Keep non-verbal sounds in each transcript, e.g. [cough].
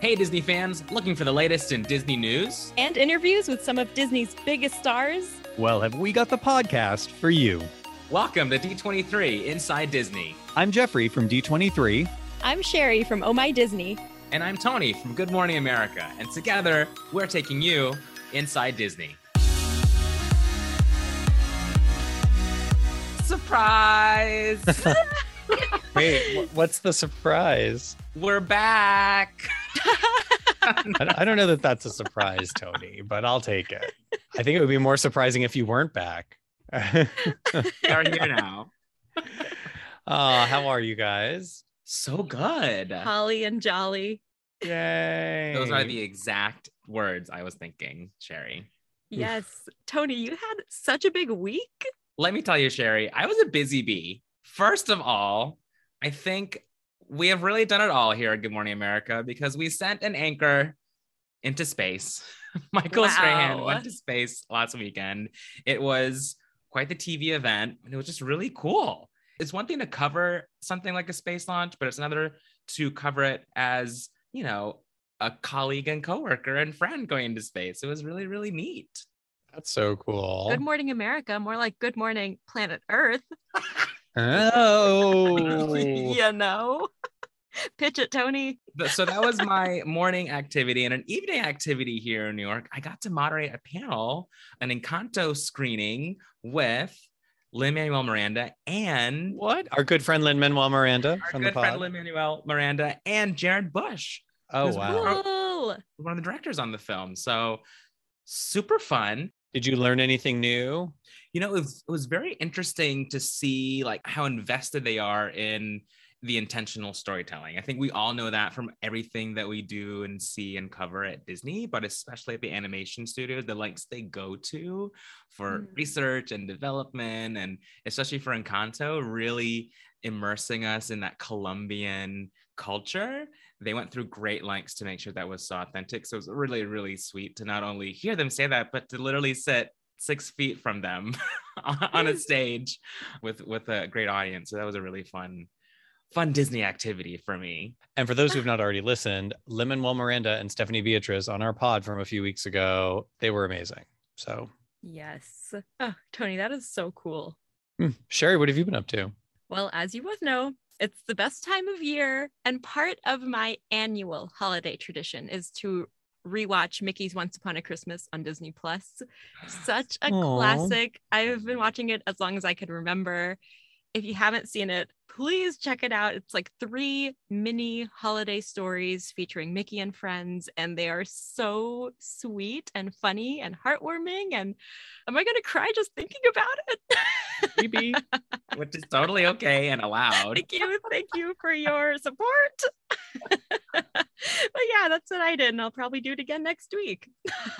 Hey, Disney fans, looking for the latest in Disney news? And interviews with some of Disney's biggest stars? Well, have we got the podcast for you? Welcome to D23 Inside Disney. I'm Jeffrey from D23. I'm Sherry from Oh My Disney. And I'm Tony from Good Morning America. And together, we're taking you inside Disney. Surprise! [laughs] Wait, what's the surprise? We're back. [laughs] I don't know that that's a surprise, Tony, but I'll take it. I think it would be more surprising if you weren't back. we are here now. [laughs] Uh, how are you guys? So good. Holly and Jolly. Yay. Those are the exact words I was thinking, Sherry. Yes. Tony, you had such a big week. Let me tell you, Sherry, I was a busy bee. First of all, I think we have really done it all here at Good Morning America because we sent an anchor into space. [laughs] Michael Wow. Strahan went to space last weekend. It was quite the TV event, and it was just really cool. It's one thing to cover something like a space launch, but it's another to cover it as, you know, a colleague and coworker and friend going into space. It was really, really neat. That's so cool. Good morning, America. More like good morning, planet Earth. [laughs] Oh. [laughs] you know? [laughs] Pitch it, Tony. [laughs] So that was my morning activity and an evening activity here in New York. I got to moderate a panel, an Encanto screening with Lin Manuel Miranda and What? Our good friend Lin Manuel Miranda our from good the pod. friend Lin Manuel Miranda and Jared Bush, oh wow! Cool. one of the directors on the film. So super fun. Did you learn anything new? You know, it was, it was very interesting to see like how invested they are in the intentional storytelling. I think we all know that from everything that we do and see and cover at Disney, but especially at the animation studio, the lengths they go to for Mm. research and development, and especially for Encanto, really immersing us in that Colombian culture. They went through great lengths to make sure that was so authentic. So it was really, really sweet to not only hear them say that, but to literally sit six feet from them [laughs] on a stage with with a great audience. So that was a really fun, fun Disney activity for me. And for those who've not already listened, Lin Manuel Miranda and Stephanie Beatriz on our pod from a few weeks ago, they were amazing. So, Yes. Oh, Tony, that is so cool. hmm. Sherry, what have you been up to? Well, as you both know, it's the best time of year, and part of my annual holiday tradition is to rewatch Mickey's Once Upon a Christmas on Disney Plus. Such a [gasps] Aw. classic. I have been watching it as long as I can remember. If you haven't seen it, please check it out. It's like three mini holiday stories featuring Mickey and friends, and they are so sweet and funny and heartwarming. And am I going to cry just thinking about it? Maybe. [laughs] which is totally okay and allowed. Thank you. Thank you for your support. [laughs] but yeah, that's what I did. And I'll probably do it again next week.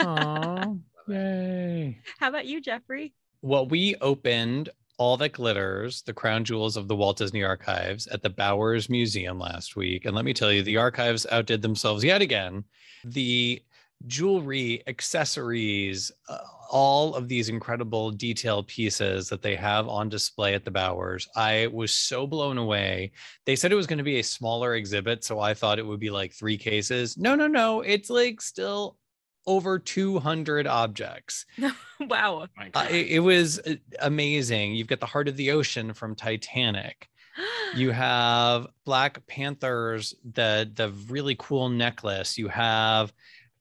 Aw, [laughs] yay. How about you, Jeffrey? Well, we opened All That Glitters, the crown jewels of the Walt Disney Archives at the Bowers Museum last week. And let me tell you, the archives outdid themselves yet again. The jewelry, accessories, uh, all of these incredible detailed pieces that they have on display at the Bowers. I was so blown away. They said it was going to be a smaller exhibit, so I thought it would be like three cases. No, no, no. It's like still over 200 objects. [laughs] wow. Uh, it, it was uh, amazing. You've got the heart of the ocean from Titanic. You [gasps] have Black Panther's the the really cool necklace. You have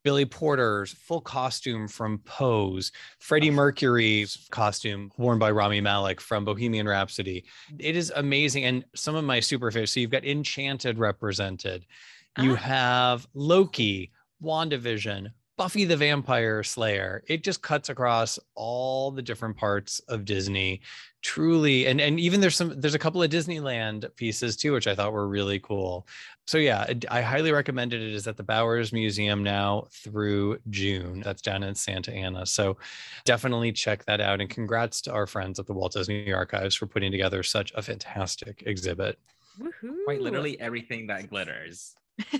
Billy Porter's full costume from Pose, Freddie Mercury's costume worn by Rami Malek from Bohemian Rhapsody. It is amazing. And some of my super favorites. So you've got Enchanted represented. You Ah. have Loki, WandaVision, Buffy the Vampire Slayer. It just cuts across all the different parts of Disney. Truly, and and even there's some there's a couple of Disneyland pieces too, which I thought were really cool. So yeah, I- I highly recommend it. It is at the Bowers Museum now through June. That's down in Santa Ana. So definitely check that out. And congrats to our friends at the Walt Disney Archives for putting together such a fantastic exhibit. Woohoo. Quite literally everything that glitters. [laughs]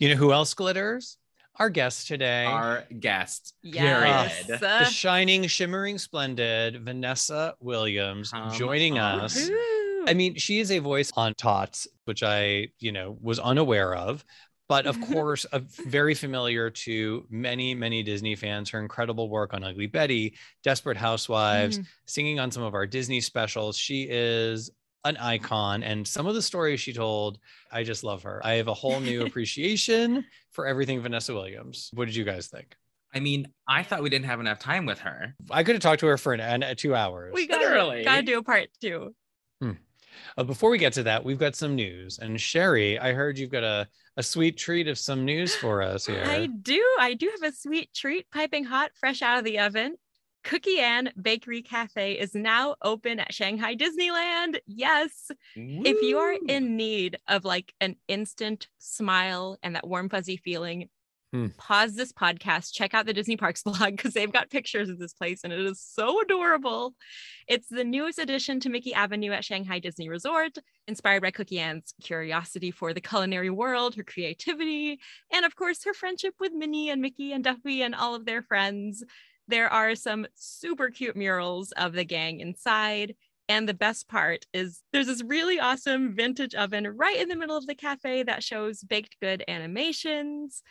You know who else glitters? Our guest today. Our guest. Yes. Period. the shining, shimmering, splendid Vanessa Williams Come joining on. us. Woohoo. I mean, she is a voice on Tots, which I, you know, was unaware of. but of [laughs] course, a, very familiar to many, many Disney fans. Her incredible work on Ugly Betty, Desperate Housewives, Mhm. singing on some of our Disney specials. She is an icon, and some of the stories she told, I just love her. I have a whole new [laughs] appreciation for everything Vanessa Williams. What did you guys think? I mean, I thought we didn't have enough time with her. I could have talked to her for an, an two hours. We gotta, Literally. gotta do a part two. Uh, before we get to that, we've got some news. And Sherry, I heard you've got a, a sweet treat of some news for us [gasps] here. I do. I do have a sweet treat piping hot, fresh out of the oven. Cookie Ann Bakery Cafe is now open at Shanghai Disneyland. Yes. If you are in need of like an instant smile and that warm, fuzzy feeling, Hmm. pause this podcast, check out the Disney Parks [laughs] blog because they've got pictures of this place and it is so adorable. It's the newest addition to Mickey Avenue at Shanghai Disney Resort, inspired by Cookie Ann's curiosity for the culinary world, her creativity, and of course, her friendship with Minnie and Mickey and Duffy and all of their friends. There are some super cute murals of the gang inside. And the best part is there's this really awesome vintage oven right in the middle of the cafe that shows baked good animations.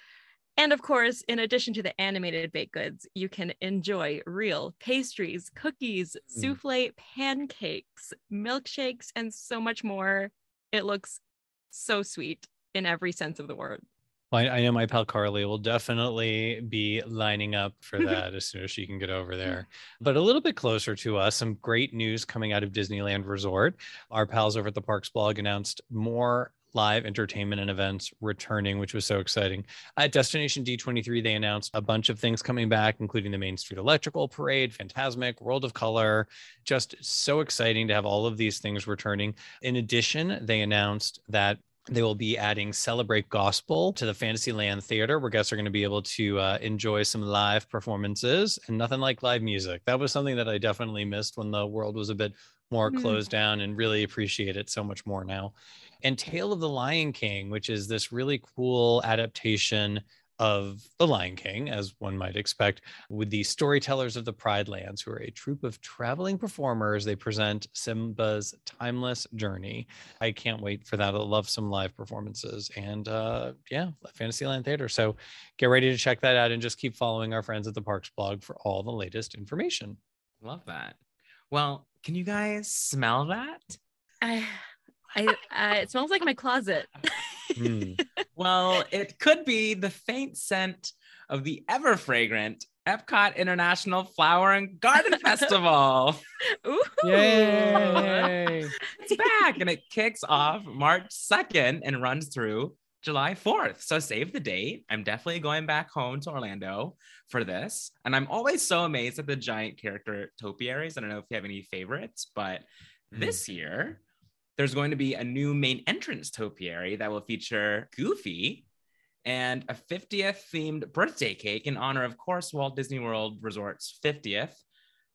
And of course, in addition to the animated baked goods, you can enjoy real pastries, cookies, Mm. souffle, pancakes, milkshakes, and so much more. It looks so sweet in every sense of the word. Well, I, I know my pal Carly will definitely be lining up for [laughs] that as soon as she can get over there. But a little bit closer to us, some great news coming out of Disneyland Resort. Our pals over at the Parks blog announced more live entertainment and events returning, which was so exciting. At Destination D23, they announced a bunch of things coming back, including the Main Street Electrical Parade, Fantasmic, World of Color. Just so exciting to have all of these things returning. In addition, they announced that they will be adding Celebrate Gospel to the Fantasyland Theater, where guests are going to be able to uh, enjoy some live performances and nothing like live music. That was something that I definitely missed when the world was a bit more Mhm. closed down and really appreciate it so much more now. And Tale of the Lion King, which is this really cool adaptation of The Lion King, as one might expect, with the storytellers of the Pride Lands, who are a troupe of traveling performers. They present Simba's timeless journey. I can't wait for that. I love some live performances and uh, yeah, Fantasyland Theater. So get ready to check that out and just keep following our friends at the Parks blog for all the latest information. Love that. Well, can you guys smell that? I, I, uh, it smells like my closet. Hmm. [laughs] Well, it could be the faint scent of the ever fragrant Epcot International Flower and Garden [laughs] Festival. Ooh. Yay! It's back and it kicks off March 2nd and runs through July 4th. So save the date. I'm definitely going back home to Orlando for this. And I'm always so amazed at the giant character topiaries. I don't know if you have any favorites, but Hmm. this year there's going to be a new main entrance topiary that will feature Goofy and a 50th themed birthday cake in honor, of course, Walt Disney World Resort's 50th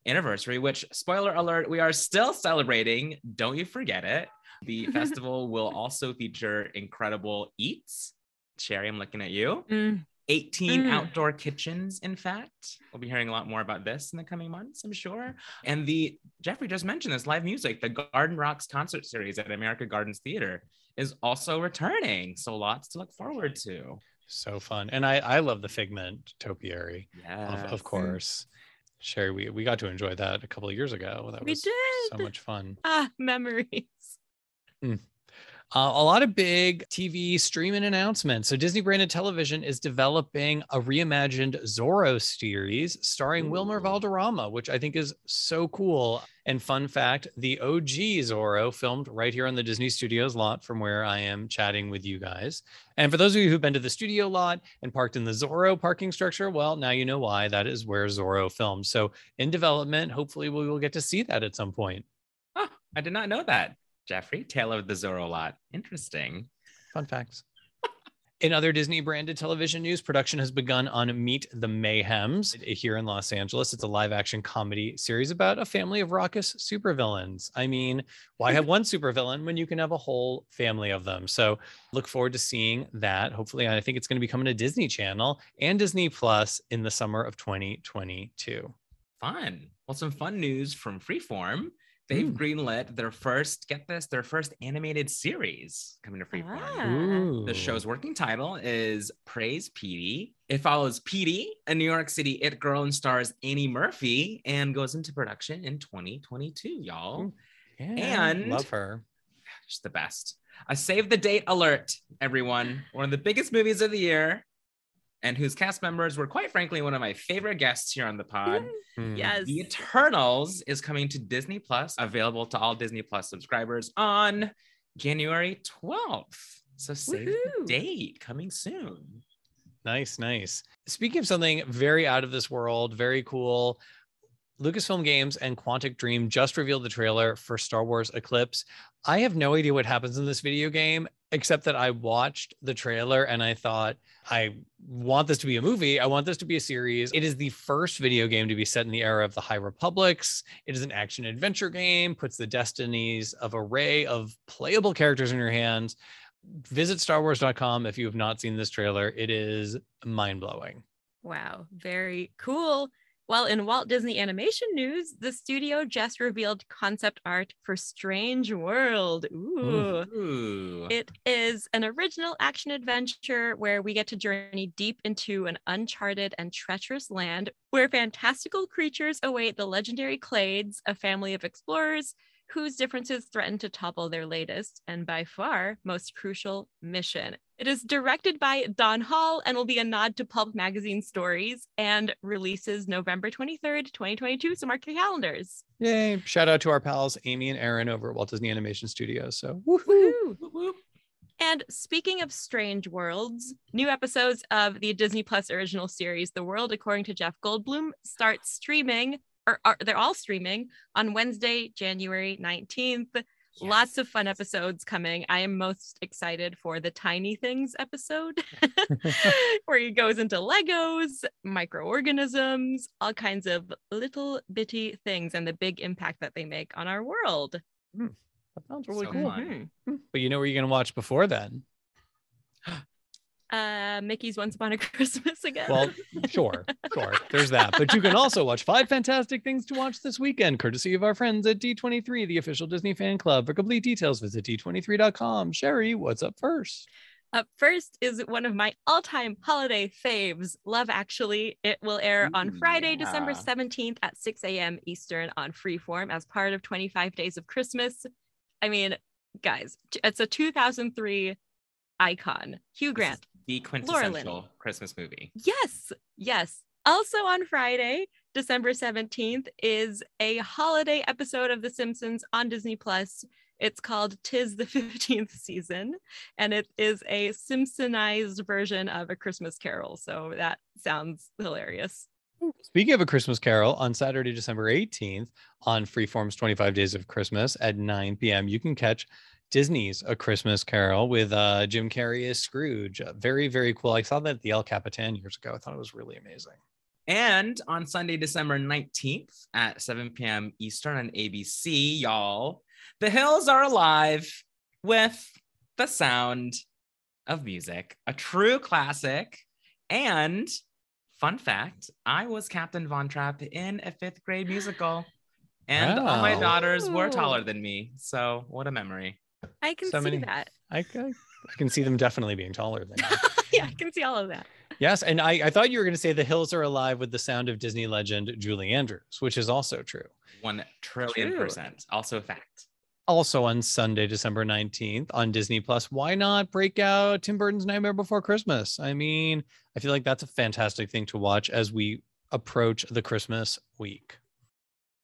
anniversary, which, spoiler alert, we are still celebrating. Don't you forget it. The [laughs] festival will also feature incredible eats. Sherry, I'm looking at you. Mm. 18 Mm. outdoor kitchens, in fact. We'll be hearing a lot more about this in the coming months, I'm sure. And the, Jeffrey just mentioned this live music, the Garden Rocks concert series at America Gardens Theater is also returning. So lots to look forward to. So fun. And I, I love the Figment topiary, Yeah. of, of course. Sherry, we, we got to enjoy that a couple of years ago. That We was did. so much fun. Ah, memories. Uh, a lot of big TV streaming announcements. So Disney branded television is developing a reimagined Zorro series starring Wilmer Valderrama, which I think is so cool. And fun fact, the OG Zorro filmed right here on the Disney Studios lot from where I am chatting with you guys. And for those of you who've been to the studio lot and parked in the Zorro parking structure, well, now you know why. That is where Zorro filmed. So in development, hopefully we will get to see that at some point. Oh, I did not know that. Jeffrey, Tale of the Zorro lot. Interesting. Fun facts. In other Disney branded television news, production has begun on Meet the Mayhems here in Los Angeles. It's a live action comedy series about a family of raucous supervillains. I mean, why have one supervillain when you can have a whole family of them? So look forward to seeing that. Hopefully, I think it's going to be coming to Disney Channel and Disney Plus in the summer of 2022. Fun. Well, some fun news from Freeform. They've Mm. greenlit their first, get this, their first animated series coming to Freeform. Ah. The show's working title is Praise Petey. It follows Petey, a New York City it girl, and stars Annie Murphy, and goes into production in 2022, y'all. Yeah, And- love her. [sighs] Just the best. A save the date alert, everyone. One of the biggest movies of the year, and whose cast members were, quite frankly, one of my favorite guests here on the pod. [laughs] Mm. Yes. The Eternals is coming to Disney Plus, available to all Disney Plus subscribers on January 12th. So save the date coming soon. Nice, nice. Speaking of something very out of this world, very cool. Lucasfilm Games and Quantic Dream just revealed the trailer for Star Wars Eclipse. I have no idea what happens in this video game, except that I watched the trailer and I thought, I want this to be a movie. I want this to be a series. It is the first video game to be set in the era of the High Republics. It is an action adventure game, puts the destinies of a array of playable characters in your hands. Visit starwars.com if you have not seen this trailer. It is mind blowing. Wow, very cool. Well, in Walt Disney Animation news, the studio just revealed concept art for Strange World. Ooh. Ooh. It is an original action adventure where we get to journey deep into an uncharted and treacherous land where fantastical creatures await the legendary Clades, a family of explorers whose differences threaten to topple their latest and by far most crucial mission. It is directed by Don Hall and will be a nod to Pulp Magazine stories and releases November 23rd, 2022. So mark your calendars. Yay. Shout out to our pals, Amy and Aaron over at Walt Disney Animation Studios. So, woohoo. Woohoo! Whoop, whoop. And speaking of strange worlds, new episodes of the Disney Plus original series, The World According to Jeff Goldblum, start streaming, or are, they're all streaming on Wednesday, January 19th. Lots of fun episodes coming. I am most excited for the Tiny Things episode, [laughs] [laughs] where he goes into Legos, microorganisms, all kinds of little bitty things, and the big impact that they make on our world. That sounds really So cool. fun. Mhm. But you know what you're going to watch before then? Uh, Mickey's Once Upon a [laughs] Christmas again. Well, sure, sure. There's that. But you can also watch five fantastic things to watch this weekend, courtesy of our friends at D23, the official Disney fan club. For complete details, visit d23.com. Sherry, what's up first? Up first is one of my all-time holiday faves, Love Actually. It will air on Friday, December 17th at 6 a.m. Eastern on Freeform as part of 25 Days of Christmas. I mean, guys, it's a 2003 icon. Hugh Grant. The quintessential Christmas movie. Yes, yes. Also on Friday, December 17th, is a holiday episode of The Simpsons on Disney Plus. It's called Tis the [laughs] 15th Season, and it is a Simpsonized version of A Christmas Carol. So that sounds hilarious. Speaking of a Christmas Carol, on Saturday, December 18th, on Freeform's 25 Days of Christmas at 9 p.m., you can catch Disney's A Christmas Carol with uh, Jim Carrey as Scrooge. Uh, very, very cool. I saw that at the El Capitan years ago. I thought it was really amazing. And on Sunday, December 19th at 7 p.m. Eastern on ABC, y'all, the hills are alive with the sound of music, a true classic. And fun fact I was Captain Von Trapp in a fifth grade musical, and all my daughters were taller than me. So, what a memory. I can So see many- that. I, I, I can see them definitely being taller than you. [laughs] yeah, I can see all of that. yes. And I, I thought you were going to say the hills are alive with the sound of Disney legend Julie Andrews, which is also true. One trillion True. percent. Also a fact. Also on Sunday, December 19th on Disney Plus, why not break out Tim Burton's Nightmare Before Christmas? I mean, I feel like that's a fantastic thing to watch as we approach the Christmas week.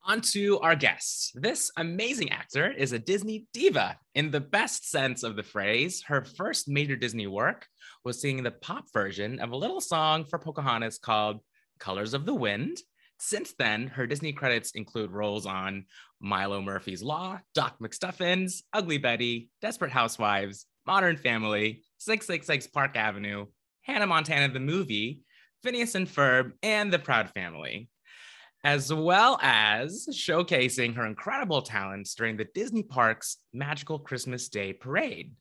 On to our guest. This amazing actor is a Disney diva in the best sense of the phrase. Her first major Disney work was singing the pop version of a little song for Pocahontas called Colors of the Wind. Since then, her Disney credits include roles on Milo Murphy's Law, Doc McStuffins, Ugly Betty, Desperate Housewives, Modern Family, 666 Park Avenue, Hannah Montana the movie, Phineas and Ferb, and The Proud Family as well as showcasing her incredible talents during the Disney Parks Magical Christmas Day Parade.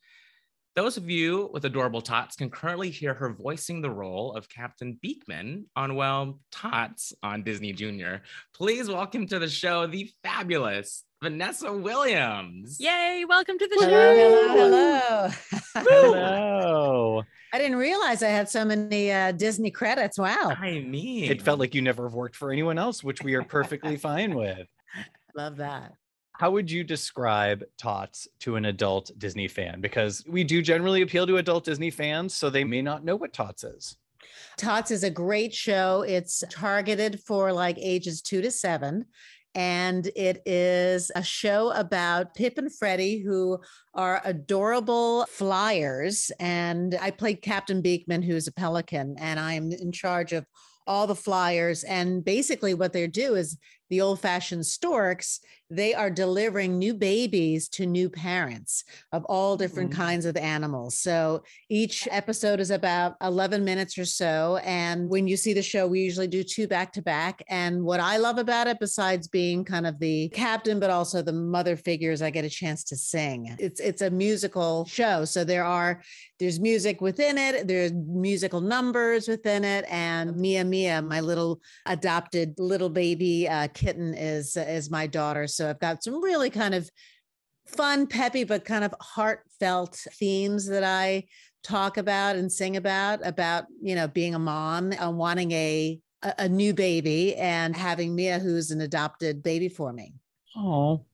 Those of you with adorable tots can currently hear her voicing the role of Captain Beakman on, well, Tots on Disney Junior. Please welcome to the show the fabulous, Vanessa Williams. Yay, welcome to the Hello, show. hello, hello. Hello. I didn't realize I had so many uh, Disney credits. Wow. I mean, It felt like you never worked for anyone else, which we are perfectly [laughs] fine with. Love that. How would you describe Tots to an adult Disney fan? Because we do generally appeal to adult Disney fans, so they may not know what Tots is. Tots is a great show. It's targeted for like ages two to seven. And it is a show about Pip and Freddie, who are adorable flyers. And I played Captain Beakman, who's a pelican, and I'm in charge of all the flyers. And basically, what they do is the old fashioned storks, they are delivering new babies to new parents of all different Mhm. kinds of animals. So each episode is about 11 minutes or so. And when you see the show, we usually do two back to back. And what I love about it, besides being kind of the captain, but also the mother figures, I get a chance to sing. It's it's a musical show. So there are there's music within it, there's musical numbers within it. And Mia Mia, my little adopted little baby uh, kitten, is is my daughter. So I've got some really kind of fun, peppy, but kind of heartfelt themes that I talk about and sing about about you know being a mom and wanting a a a new baby and having Mia, who's an adopted baby for me. Oh,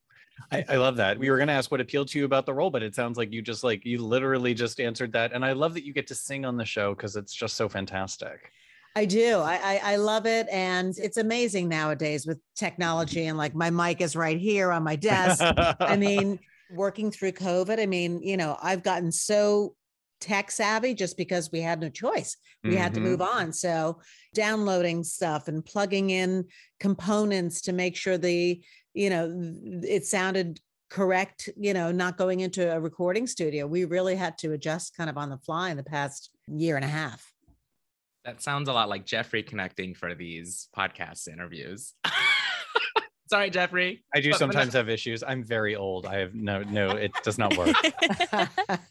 I, I love that. We were going to ask what appealed to you about the role, but it sounds like you just like you literally just answered that. And I love that you get to sing on the show because it's just so fantastic. I do. I, I I love it, and it's amazing nowadays with technology. And like my mic is right here on my desk. [laughs] I mean, working through COVID, I mean, you know, I've gotten so tech savvy just because we had no choice. We had to Mhm. move on. So downloading stuff and plugging in components to make sure the, you know, it sounded correct, you know, not going into a recording studio. We really had to adjust kind of on the fly in the past year and a half. That sounds a lot like Jeffrey connecting for these podcast interviews. [laughs] Sorry, Jeffrey. I do But sometimes have issues. I'm very old. I have no, no, it does not work.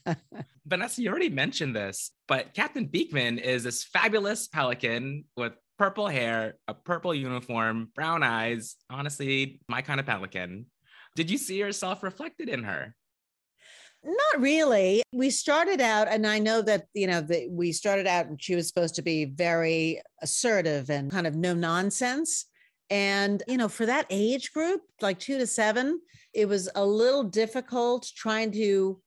[laughs] [laughs] Vanessa, you already mentioned this, but Captain Beakman is this fabulous pelican with purple hair, a purple uniform, brown eyes. Honestly, my kind of pelican. Did you see yourself reflected in her? Not really. We started out, and I know that, you know, that we started out and she was supposed to be very assertive and kind of no nonsense. And, you know, for that age group, like two to seven, it was a little difficult trying to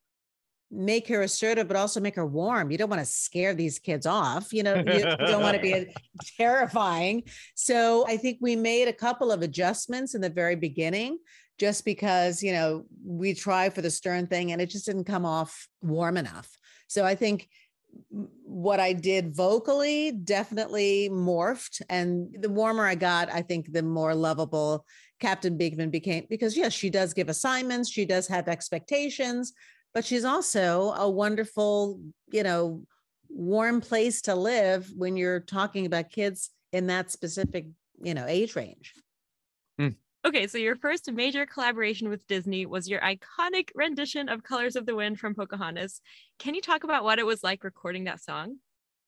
make her assertive, but also make her warm. You don't want to scare these kids off. You know, you don't want to be [laughs] terrifying. So I think we made a couple of adjustments in the very beginning just because you know we try for the stern thing and it just didn't come off warm enough. So i think what i did vocally definitely morphed and the warmer i got i think the more lovable captain beakman became because yes she does give assignments she does have expectations but she's also a wonderful you know warm place to live when you're talking about kids in that specific you know age range hmm. Okay, so your first major collaboration with Disney was your iconic rendition of Colors of the Wind from Pocahontas. Can you talk about what it was like recording that song?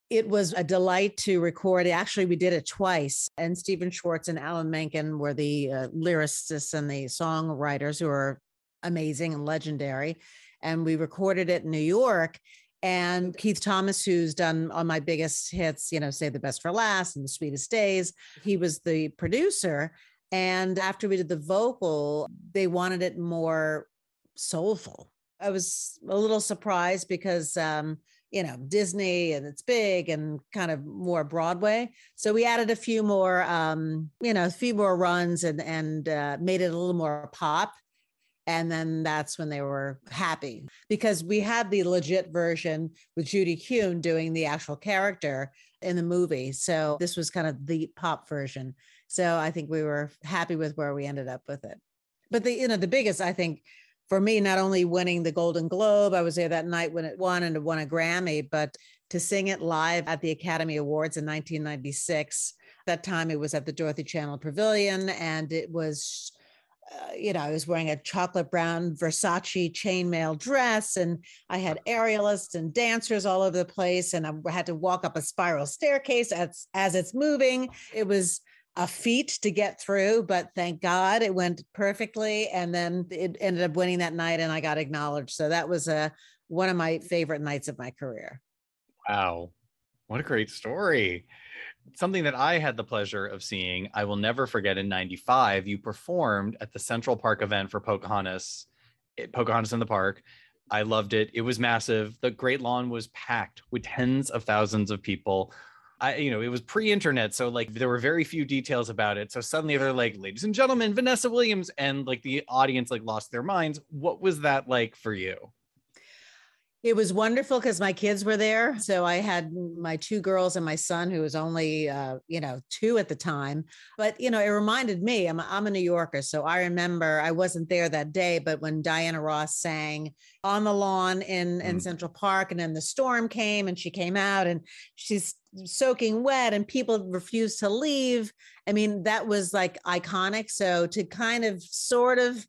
it was a delight to record. Actually, we did it twice, and Stephen Schwartz and Alan Menken were the uh, lyricists and the songwriters who are amazing and legendary. And we recorded it in New York. And Keith Thomas, who's done all my biggest hits, you know, Save the Best for Last and The Sweetest Days, he was the producer. And after we did the vocal, they wanted it more soulful. I was a little surprised because um, you know disney and it's big and kind of more broadway so we added a few more um you know a few more runs and and uh, made it a little more pop and then that's when they were happy because we had the legit version with judy kuhn doing the actual character in the movie so this was kind of the pop version so i think we were happy with where we ended up with it but the you know the biggest i think for me, not only winning the Golden Globe, I was there that night when it won and it won a Grammy, but to sing it live at the Academy Awards in 1996. That time it was at the Dorothy Chandler Pavilion and it was. Uh, you know, I was wearing a chocolate brown Versace chainmail dress, and I had aerialists and dancers all over the place, and I had to walk up a spiral staircase as as it's moving. It was a feat to get through, but thank God it went perfectly. And then it ended up winning that night and I got acknowledged. So that was a, one of my favorite nights of my career. Wow. What a great story. Something that I had the pleasure of seeing, I will never forget in 95, you performed at the Central Park event for Pocahontas, eh, Pocahontas in the Park. I loved it. It was massive. The Great Lawn was packed with tens of thousands of people. I, you know, it was pre-internet, so like there were very few details about it. So suddenly they're like, "Ladies and gentlemen, Vanessa Williams," and like the audience like lost their minds. What was that like for you? It was wonderful because my kids were there. So I had my two girls and my son, who was only, uh, you know, two at the time. But, you know, it reminded me, I'm, I'm a New Yorker. So I remember I wasn't there that day, but when Diana Ross sang on the lawn in, in mm. Central Park and then the storm came and she came out and she's soaking wet and people refused to leave. I mean, that was like iconic. So to kind of sort of,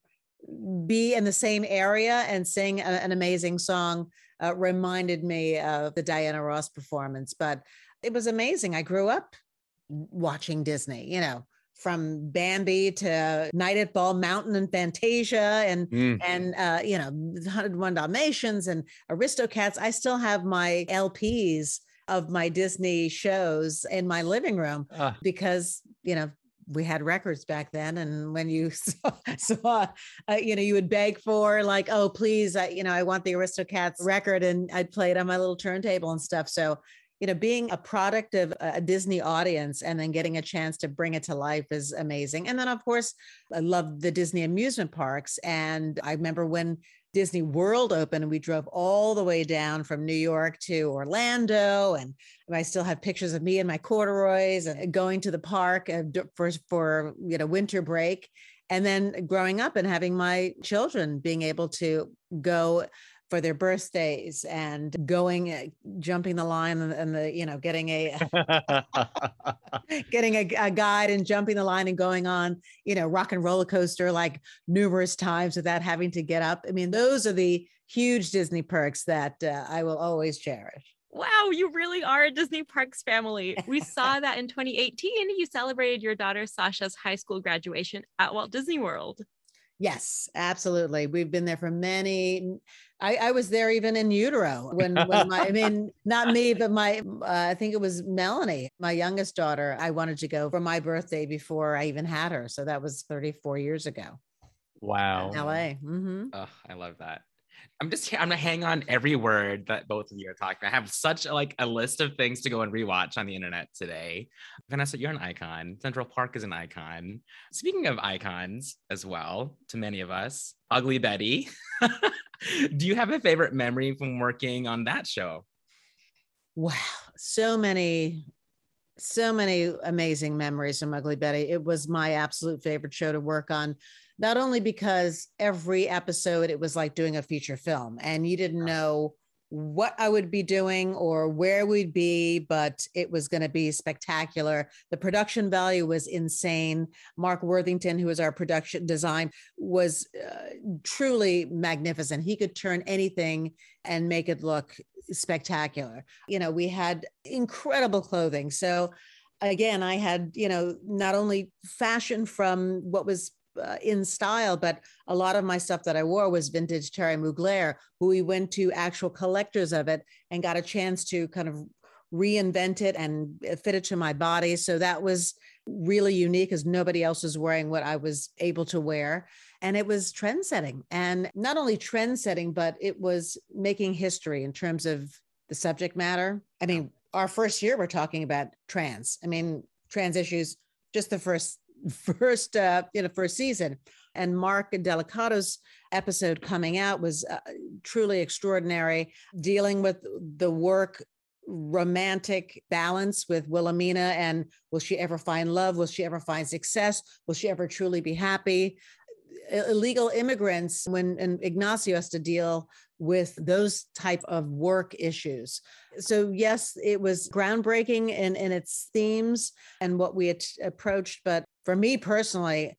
be in the same area and sing a, an amazing song uh, reminded me of the Diana Ross performance. But it was amazing. I grew up watching Disney, you know, from Bambi to Night at Bald Mountain and Fantasia and mm. and uh, you know, 101 Dalmatians and Aristocats. I still have my LPs of my Disney shows in my living room uh. because you know we had records back then and when you [laughs] saw, saw uh, you know you would beg for like oh please I, you know i want the aristocats record and i'd play it on my little turntable and stuff. So you know being a product of a disney audience and then getting a chance to bring it to life is amazing. And then of course i love the disney amusement parks. And i remember when Disney World opened, and we drove all the way down from New York to Orlando. And I still have pictures of me and my corduroys and going to the park uh, for, for you know winter break. And then growing up and having my children being able to go for their birthdays and going uh, jumping the line and, and the you know getting a [laughs] [laughs] getting a, a, guide and jumping the line and going on you know rock and roller coaster like numerous times without having to get up i mean those are the huge disney perks that uh, i will always cherish wow you really are a disney parks family we [laughs] saw that in 2018 you celebrated your daughter sasha's high school graduation at walt disney world Yes, absolutely. We've been there for many. I, I was there even in utero when, when my, I mean, [laughs] not me, but my, uh, I think it was Melanie, my youngest daughter. I wanted to go for my birthday before I even had her. So that was 34 years ago. Wow. LA. Mm-hmm. Oh, I love that. I'm just I'm gonna hang on every word that both of you are talking. I have such a, like a list of things to go and rewatch on the internet today. Vanessa, you're an icon. Central Park is an icon. Speaking of icons as well, to many of us, Ugly Betty. [laughs] Do you have a favorite memory from working on that show? Wow, so many so many amazing memories from Ugly Betty. It was my absolute favorite show to work on not only because every episode it was like doing a feature film and you didn't know what I would be doing or where we'd be, but it was going to be spectacular. The production value was insane. Mark Worthington, who was our production design, was uh, truly magnificent. He could turn anything and make it look spectacular. You know, we had incredible clothing. So, again, I had, you know, not only fashion from what was uh, in style, but a lot of my stuff that I wore was vintage Thierry Mugler, who we went to actual collectors of it and got a chance to kind of reinvent it and fit it to my body. So that was really unique as nobody else was wearing what I was able to wear. And it was trend setting and not only trend setting, but it was making history in terms of the subject matter. I mean, our first year, we're talking about trans. I mean, trans issues, just the first first uh, you know first season. And mark delicato's episode coming out was uh, truly extraordinary dealing with the work romantic balance with wilhelmina and will she ever find love? Will she ever find success? Will she ever truly be happy? Illegal immigrants when and ignacio has to deal with those type of work issues so yes it was groundbreaking in in its themes and what we had approached but for me personally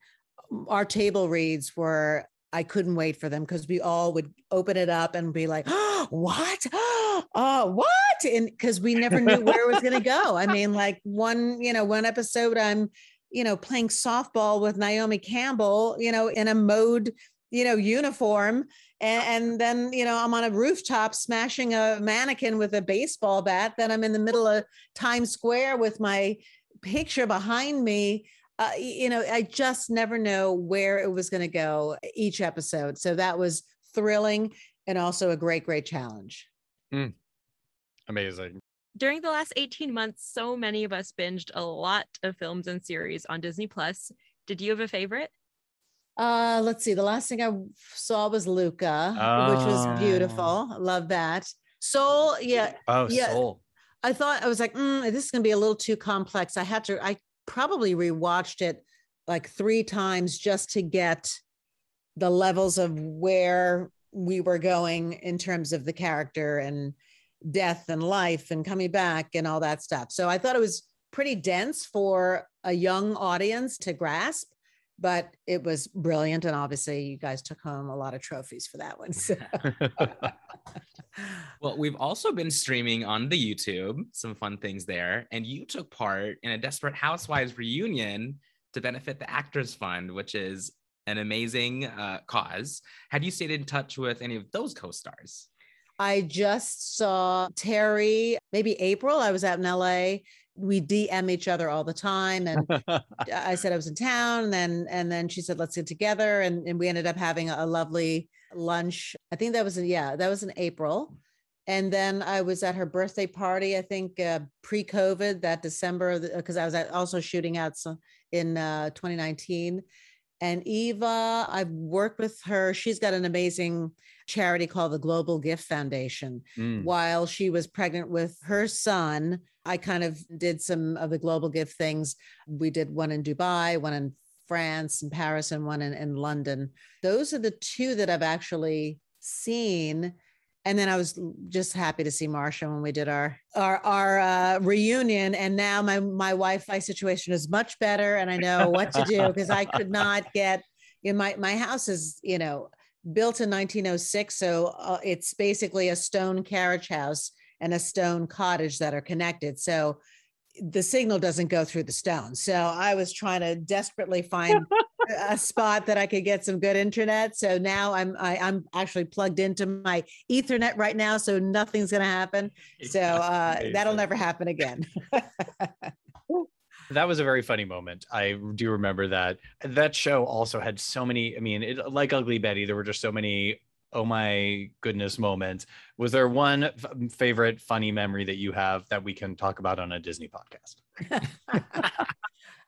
our table reads were I couldn't wait for them because we all would open it up and be like, oh, what? Oh, uh, what? And because we never knew [laughs] where it was going to go. I mean, like one, you know, one episode, I'm you know, playing softball with Naomi Campbell, you know, in a mode, you know, uniform. And, and then, you know, I'm on a rooftop smashing a mannequin with a baseball bat. Then I'm in the middle of Times Square with my picture behind me. Uh, you know, I just never know where it was going to go each episode. So that was thrilling and also a great, great challenge. Mm. Amazing. During the last 18 months, so many of us binged a lot of films and series on Disney Plus. Did you have a favorite? Uh, let's see. The last thing I saw was Luca, oh. which was oh. beautiful. Love that. Soul, yeah. Oh, yeah. Soul. I thought I was like, mm, this is going to be a little too complex. I had to. I probably rewatched it like three times just to get the levels of where we were going in terms of the character and death and life and coming back and all that stuff. So I thought it was pretty dense for a young audience to grasp, but it was brilliant. And obviously, you guys took home a lot of trophies for that one. So. [laughs] [laughs] well, we've also been streaming on the YouTube, some fun things there. And you took part in a Desperate Housewives reunion to benefit the Actors Fund, which is an amazing uh, cause. Have you stayed in touch with any of those co stars? I just saw Teri, maybe April. I was out in LA. We DM each other all the time. And [laughs] I said I was in town. And then and then she said, let's get together. And, and we ended up having a, lovely lunch. I think that was in, yeah, that was in April. And then I was at her birthday party, I think uh, pre COVID, that December, because I was also shooting out some, in uh, 2019. And Eva, I've worked with her. She's got an amazing charity called the Global Gift Foundation. Mm. While she was pregnant with her son, I kind of did some of the global gift things. We did one in Dubai, one in France and Paris, and one in, in London. Those are the two that I've actually seen and then I was just happy to see Marcia when we did our our our uh, reunion. And now my my Wi-Fi situation is much better, and I know what to do because I could not [laughs] get. You know, my my house is you know built in 1906, so uh, it's basically a stone carriage house and a stone cottage that are connected. So the signal doesn't go through the stone. So I was trying to desperately find [laughs] a spot that I could get some good internet. So now I'm I, am i am actually plugged into my Ethernet right now, so nothing's going to happen. So [laughs] uh, that'll never happen again. that was a very funny moment. I do remember that. That show also had so many. I mean, it, like Ugly Betty, there were just so many oh my goodness moment. Was there one f- favorite funny memory that you have that we can talk about on a Disney podcast? [laughs] [laughs]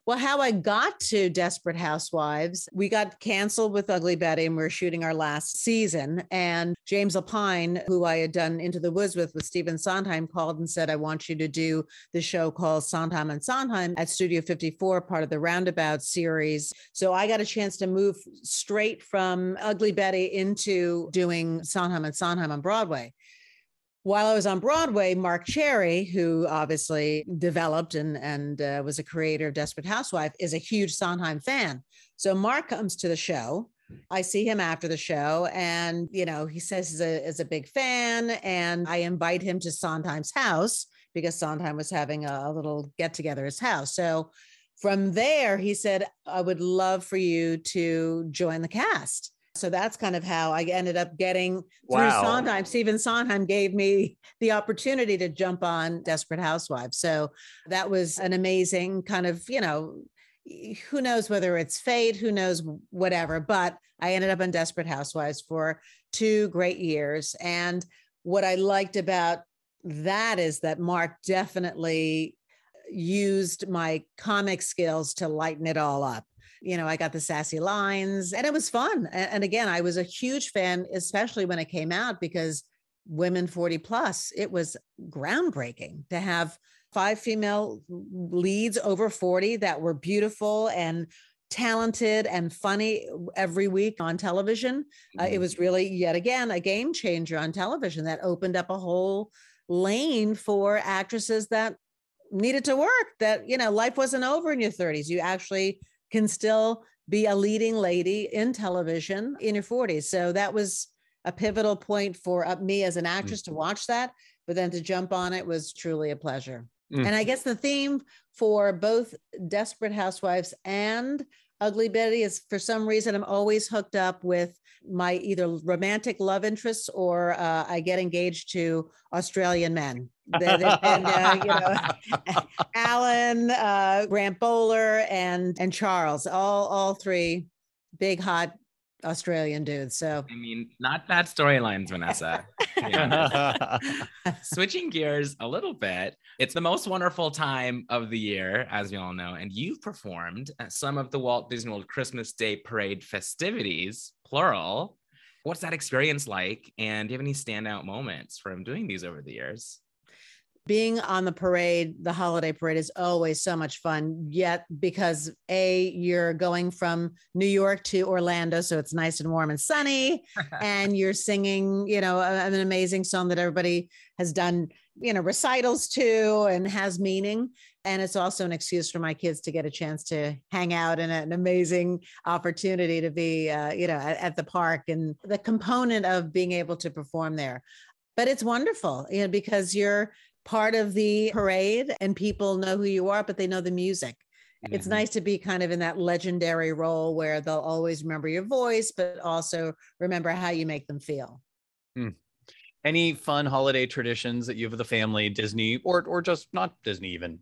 Well, how I got to Desperate Housewives, we got canceled with Ugly Betty and we are shooting our last season. And James Lapine, who I had done Into the Woods with with Stephen Sondheim, called and said, I want you to do the show called Sondheim on Sondheim at Studio 54, part of the Roundabout series. So I got a chance to move straight from Ugly Betty into doing Sondheim on Sondheim on Broadway while I was on Broadway, Marc Cherry, who obviously developed and, and uh, was a creator of Desperate Housewife, is a huge Sondheim fan. So Mark comes to the show. I see him after the show, and you know he says he's a, is a big fan, and I invite him to Sondheim's house because Sondheim was having a, a little get together his house. So from there, he said, "I would love for you to join the cast." So that's kind of how I ended up getting wow. through Sondheim. Stephen Sondheim gave me the opportunity to jump on Desperate Housewives. So that was an amazing kind of, you know, who knows whether it's fate, who knows whatever, but I ended up on Desperate Housewives for two great years. And what I liked about that is that Marc definitely uh, used my comic skills to lighten it all up you know, I got the sassy lines and it was fun. And, again, I was a huge fan, especially when it came out because women 40 plus, it was groundbreaking to have five female leads over 40 that were beautiful and talented and funny every week on television. Uh, it mm-hmm. was really, yet again, a game changer on television that opened up a whole lane for actresses that needed to work that you know life wasn't over in your 30s you actually can still be a leading lady in television in your 40s. So that was a pivotal point for uh, me as an actress mm-hmm. to watch that, but then to jump on it was truly a pleasure. Mm. And I guess the theme for both Desperate Housewives and Ugly Betty is for some reason I'm always hooked up with my either romantic love interests or uh, I get engaged to Australian men. And, uh, you know, [laughs] Alan, uh, Grant Bowler, and and Charles, all all three big hot Australian dudes. So I mean, not bad storylines, Vanessa. [laughs] [laughs] Switching gears a little bit, it's the most wonderful time of the year, as we all know, and you've performed at some of the Walt Disney World Christmas Day Parade festivities, plural. What's that experience like? And do you have any standout moments from doing these over the years? Being on the parade, the holiday parade is always so much fun. Yet, because A, you're going from New York to Orlando, so it's nice and warm and sunny, [laughs] and you're singing, you know, an amazing song that everybody has done, you know, recitals to and has meaning. And it's also an excuse for my kids to get a chance to hang out and an amazing opportunity to be, uh, you know, at, at the park and the component of being able to perform there. But it's wonderful, you know, because you're part of the parade and people know who you are, but they know the music. It's Mhm. nice to be kind of in that legendary role where they'll always remember your voice, but also remember how you make them feel. Any fun holiday traditions that you have with the family, Disney, or or just not Disney even?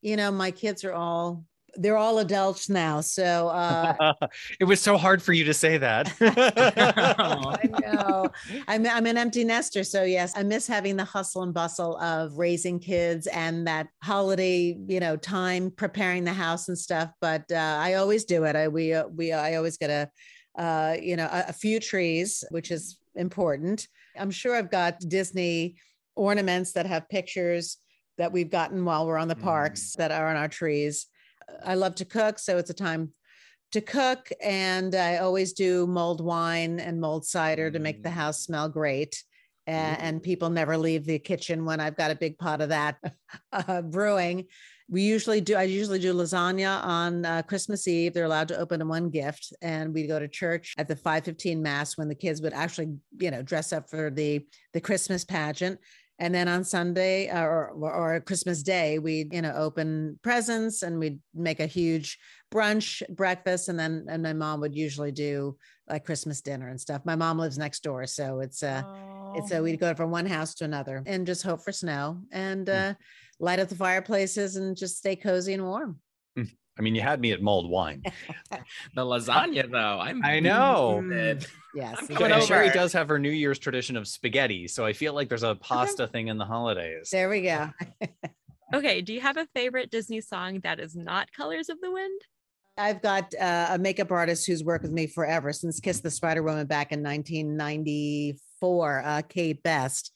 You know, my kids are all they're all adults now. So uh [laughs] it was so hard for you to say that. [laughs] I know. [laughs] I'm I'm an empty nester, so yes, I miss having the hustle and bustle of raising kids and that holiday, you know, time preparing the house and stuff. But uh, I always do it. I we uh, we I always get a, uh, you know, a, a few trees, which is important. I'm sure I've got Disney ornaments that have pictures that we've gotten while we're on the Mm. parks that are on our trees. I love to cook, so it's a time to cook and I always do mulled wine and mulled cider to make the Mm. house smell great. And, people never leave the kitchen when I've got a big pot of that [laughs] uh, brewing. We usually do, I usually do lasagna on uh, Christmas Eve. They're allowed to open one gift and we go to church at the 515 mass when the kids would actually, you know, dress up for the, the Christmas pageant. And then on Sunday uh, or, or, Christmas Day, we, you know, open presents and we'd make a huge brunch, breakfast, and then and my mom would usually do like Christmas dinner and stuff. My mom lives next door, so it's uh it's uh, we'd go from one house to another and just hope for snow and Mm. uh light up the fireplaces and just stay cozy and warm. I mean, you had me at mulled wine. [laughs] The lasagna, though, I'm I know. dead. Yes. I'm you coming But Sherry does have her New Year's tradition of spaghetti, so I feel like there's a pasta thing in the holidays. There we go. [laughs] Okay, do you have a favorite Disney song that is not Colors of the Wind? I've got uh, a makeup artist who's worked with me forever since Kiss the Spider Woman back in 1994, uh, Kate Best,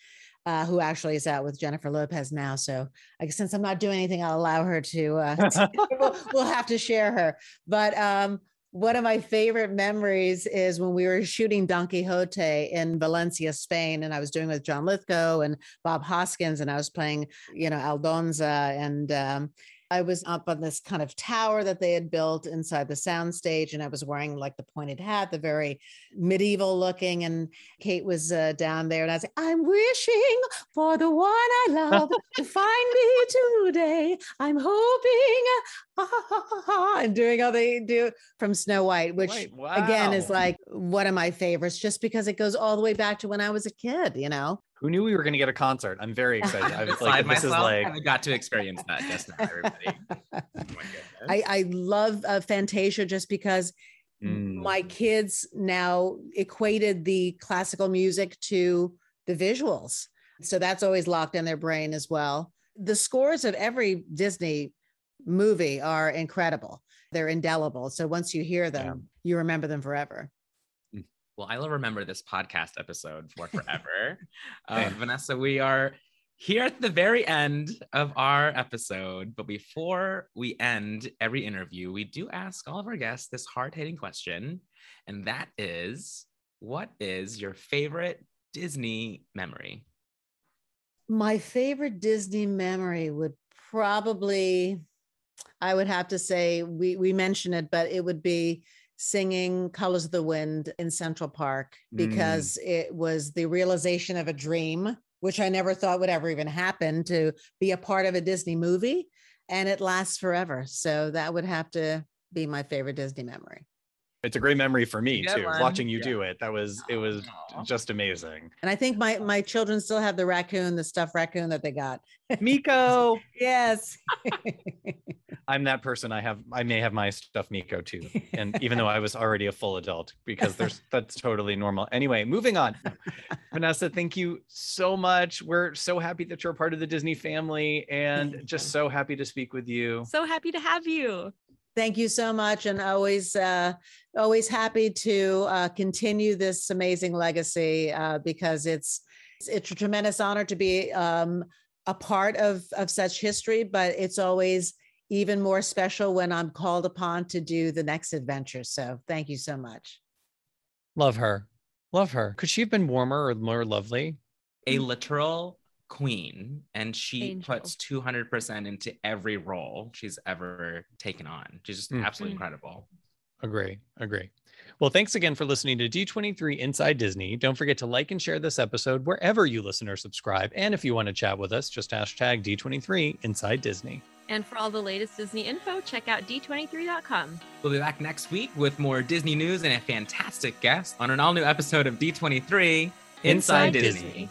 uh, who actually is out with Jennifer Lopez now. So I guess since I'm not doing anything, I'll allow her to, uh, [laughs] we'll, we'll have to share her. But um, one of my favorite memories is when we were shooting Don Quixote in Valencia, Spain, and I was doing with John Lithgow and Bob Hoskins, and I was playing, you know, Aldonza, and um, I was up on this kind of tower that they had built inside the soundstage, and I was wearing like the pointed hat, the very medieval looking. And Kate was uh, down there, and I was like, "I'm wishing for the one I love [laughs] to find me today. I'm hoping," ah, ha, ha, ha, ha," and doing all they do from Snow White, which Wait, again is like one of my favorites, just because it goes all the way back to when I was a kid. You know. Who knew we were going to get a concert? I'm very excited. I was [laughs] like, this is like, I got to experience that just now, everybody. [laughs] [laughs] Oh my I. I love uh, Fantasia just because Mm. my kids now equated the classical music to the visuals. So that's always locked in their brain as well. The scores of every Disney movie are incredible. They're indelible. So once you hear them, you remember them forever. Well, I'll remember this podcast episode for [laughs] forever. uh, Vanessa, we are here at the very end of our episode. But before we end every interview, we do ask all of our guests this hard hitting question. And that is what is your favorite Disney memory? My favorite Disney memory would probably, I would have to say, we, we mentioned it, but it would be singing Colors of the Wind in Central Park Mm. because it was the realization of a dream which I never thought would ever even happen to be a part of a Disney movie. And it lasts forever. So that would have to be my favorite Disney memory. It's a great memory for me Good too. one. Watching you Yeah. do it, that was it was Aw. just amazing. And I think my my children still have the raccoon, the stuffed raccoon that they got. [laughs] Meeko, Yes. [laughs] I'm that person. I have I may have my stuff Meeko too. And even though [laughs] I was already a full adult, because there's that's totally normal. Anyway, moving on. Vanessa, thank you so much. We're so happy that you're a part of the Disney family and just so happy to speak with you. So happy to have you. Thank you so much, and always, uh, always happy to uh, continue this amazing legacy uh, because it's it's a tremendous honor to be um, a part of of such history. But it's always even more special when I'm called upon to do the next adventure. So thank you so much. Love her. Love her. Could she have been warmer or more lovely? a literal queen and she Angel. puts 200% into every role she's ever taken on she's just Mm. absolutely Mm. incredible Agree. Agree. Well, thanks again for listening to D23 Inside Disney. Don't forget to like and share this episode wherever you listen or subscribe. And if you want to chat with us, just hashtag D23 Inside Disney. And for all the latest Disney info, check out d23.com. we'll be back next week with more disney news and a fantastic guest on an all-new episode of d23 inside, Inside disney. Disney.